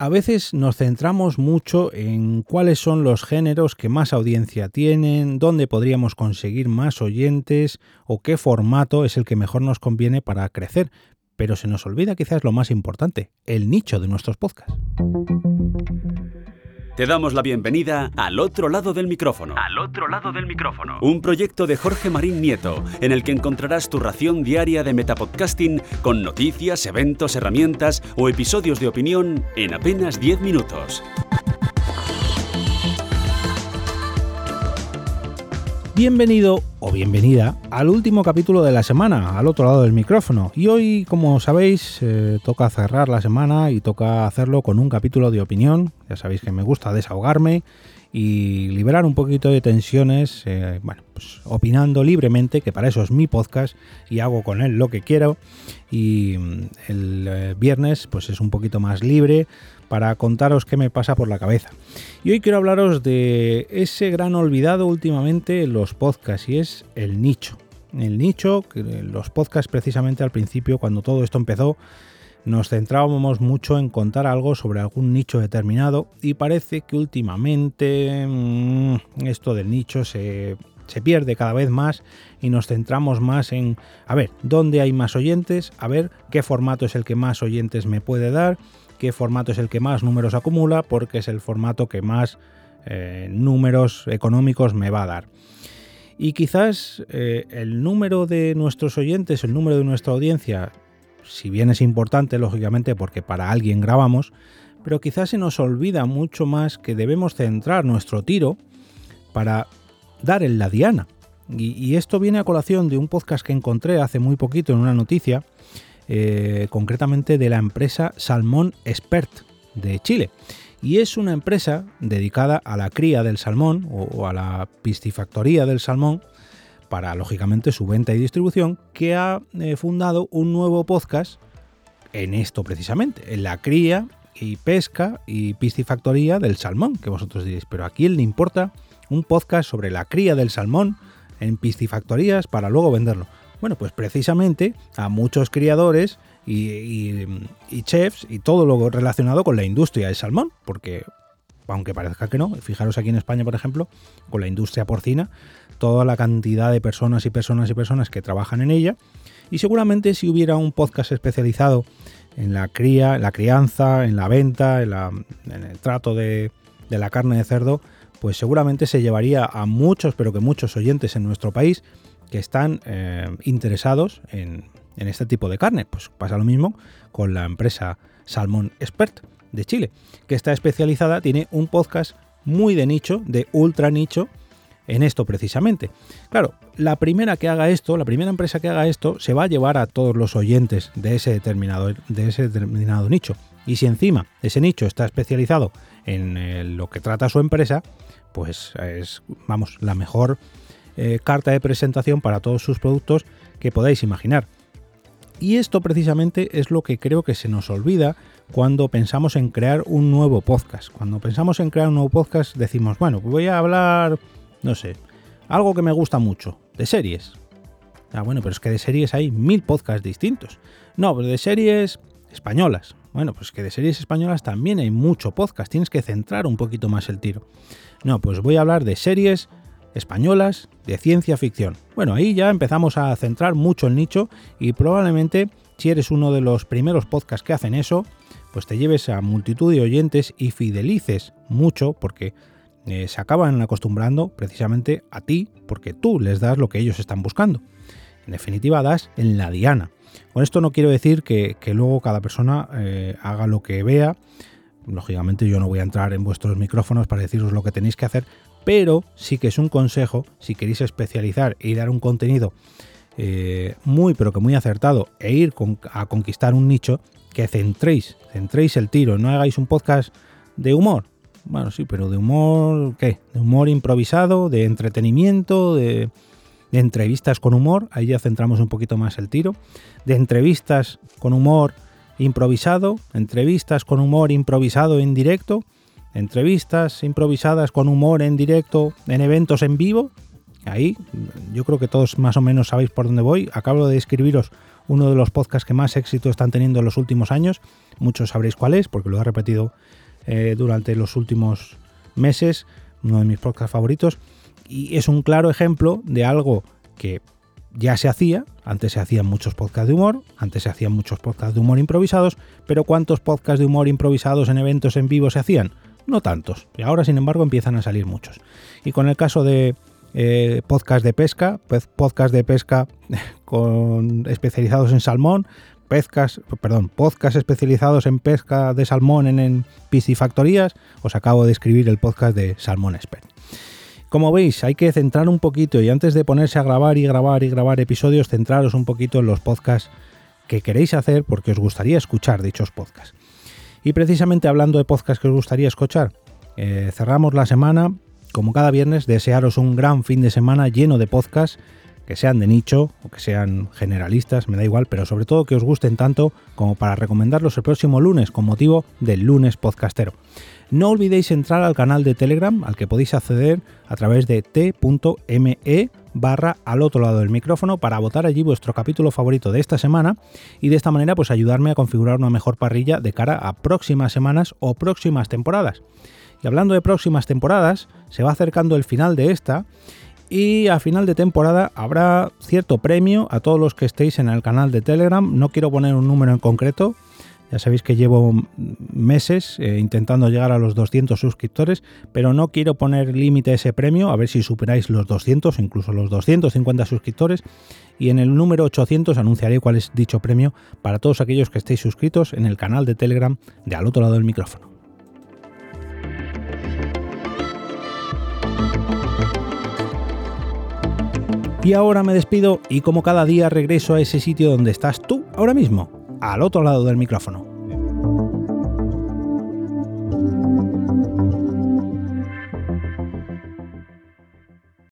A veces nos centramos mucho en cuáles son los géneros que más audiencia tienen, dónde podríamos conseguir más oyentes o qué formato es el que mejor nos conviene para crecer, pero se nos olvida quizás lo más importante, el nicho de nuestros podcasts. Te damos la bienvenida al otro lado del micrófono. Al otro lado del micrófono. Un proyecto de Jorge Marín Nieto, en el que encontrarás tu ración diaria de metapodcasting con noticias, eventos, herramientas o episodios de opinión en apenas 10 minutos. Bienvenido o bienvenida al último capítulo de la semana, al otro lado del micrófono. Y hoy, como sabéis, eh, toca cerrar la semana y toca hacerlo con un capítulo de opinión. Ya sabéis que me gusta desahogarme y liberar un poquito de tensiones, eh, bueno, pues opinando libremente, que para eso es mi podcast y hago con él lo que quiero. Y mm, el eh, viernes, pues es un poquito más libre para contaros qué me pasa por la cabeza. Y hoy quiero hablaros de ese gran olvidado últimamente en los podcasts y es el nicho. El nicho, los podcasts precisamente al principio, cuando todo esto empezó, nos centrábamos mucho en contar algo sobre algún nicho determinado y parece que últimamente mmm, esto del nicho se, se, pierde cada vez más y nos centramos más en a ver dónde hay más oyentes, a ver qué formato es el que más oyentes me puede dar qué formato es el que más números acumula, porque es el formato que más eh, números económicos me va a dar. Y quizás eh, el número de nuestros oyentes, el número de nuestra audiencia, si bien es importante, lógicamente, porque para alguien grabamos, pero quizás se nos olvida mucho más que debemos centrar nuestro tiro para dar en la diana. Y, y esto viene a colación de un podcast que encontré hace muy poquito en una noticia, eh, concretamente de la empresa Salmón Expert de Chile. Y es una empresa dedicada a la cría del salmón o, a la piscifactoría del salmón para, lógicamente, su venta y distribución, que ha eh, fundado un nuevo podcast en esto precisamente, en la cría y pesca y piscifactoría del salmón, que vosotros diréis, pero ¿a quién le importa un podcast sobre la cría del salmón en piscifactorías para luego venderlo? Bueno, pues precisamente a muchos criadores y, chefs y todo lo relacionado con la industria del salmón, porque aunque parezca que no, fijaros aquí en España, por ejemplo, con la industria porcina, toda la cantidad de personas y personas y personas que trabajan en ella, y seguramente si hubiera un podcast especializado en la cría, en la crianza, en la venta, en, el trato de, de la carne de cerdo, pues seguramente se llevaría a muchos, pero que muchos oyentes en nuestro país que están eh, interesados en, este tipo de carne. Pues pasa lo mismo con la empresa Salmón Expert de Chile, que está especializada, tiene un podcast muy de nicho, de ultra nicho, en esto precisamente. Claro, la primera que haga esto, la primera empresa que haga esto, se va a llevar a todos los oyentes de ese determinado, de ese determinado nicho. Y si encima ese nicho está especializado en eh, lo que trata su empresa, pues es, vamos, la mejor eh, carta de presentación para todos sus productos que podáis imaginar. Y esto precisamente es lo que creo que se nos olvida cuando pensamos en crear un nuevo podcast. Cuando pensamos en crear un nuevo podcast decimos, bueno, voy a hablar, no sé, algo que me gusta mucho, de series. Ah, bueno, pero es que de series hay mil podcasts distintos. No, pero de series españolas. Bueno, pues que de series españolas también hay mucho podcast. Tienes que centrar un poquito más el tiro. No, pues voy a hablar de series españolas de ciencia ficción. Bueno, ahí ya empezamos a centrar mucho el nicho y probablemente si eres uno de los primeros podcasts que hacen eso, pues te lleves a multitud de oyentes y fidelices mucho porque eh, se acaban acostumbrando precisamente a ti porque tú les das lo que ellos están buscando. En definitiva, das en la diana. Con esto no quiero decir que, luego cada persona eh, haga lo que vea. Lógicamente yo no voy a entrar en vuestros micrófonos para deciros lo que tenéis que hacer, pero sí que es un consejo, si queréis especializar y dar un contenido eh, muy, pero que muy acertado e ir a conquistar un nicho, que centréis, centréis el tiro, no hagáis un podcast de humor. Bueno, sí, pero de humor, ¿qué? De humor improvisado, de entretenimiento, de, de entrevistas con humor, ahí ya centramos un poquito más el tiro, de entrevistas con humor improvisado, entrevistas con humor improvisado en directo, entrevistas improvisadas con humor en directo en eventos en vivo. Ahí yo creo que todos más o menos sabéis por dónde voy. Acabo de escribiros uno de los podcasts que más éxito están teniendo en los últimos años. Muchos sabréis cuál es, porque lo he repetido eh, durante los últimos meses, uno de mis podcasts favoritos. Y es un claro ejemplo de algo que ya se hacía, antes se hacían muchos podcasts de humor, antes se hacían muchos podcasts de humor improvisados, pero ¿cuántos podcasts de humor improvisados en eventos en vivo se hacían? No tantos, y ahora sin embargo empiezan a salir muchos. Y con el caso de eh, podcast de pesca, podcast de pesca con especializados en salmón, pescas, perdón, podcast especializados en pesca de salmón en, en piscifactorías, os acabo de escribir el podcast de Salmón Expert. Como veis, hay que centrar un poquito y antes de ponerse a grabar y grabar y grabar episodios, centraros un poquito en los podcasts que queréis hacer porque os gustaría escuchar dichos podcasts. Y precisamente hablando de podcasts que os gustaría escuchar, eh, cerramos la semana, como cada viernes, desearos un gran fin de semana lleno de podcasts que sean de nicho o que sean generalistas, me da igual, pero sobre todo que os gusten tanto como para recomendarlos el próximo lunes con motivo del lunes podcastero. No olvidéis entrar al canal de Telegram al que podéis acceder a través de t.me barra al otro lado del micrófono para votar allí vuestro capítulo favorito de esta semana y de esta manera pues ayudarme a configurar una mejor parrilla de cara a próximas semanas o próximas temporadas. Y hablando de próximas temporadas, se va acercando el final de esta y a final de temporada habrá cierto premio a todos los que estéis en el canal de Telegram. No quiero poner un número en concreto. Ya sabéis que llevo meses eh, intentando llegar a los 200 suscriptores, pero no quiero poner límite a ese premio, a ver si superáis los 200, incluso los 250 suscriptores. Y en el número 800 anunciaré cuál es dicho premio para todos aquellos que estéis suscritos en el canal de Telegram de al otro lado del micrófono. Y ahora me despido y como cada día regreso a ese sitio donde estás tú ahora mismo, al otro lado del micrófono.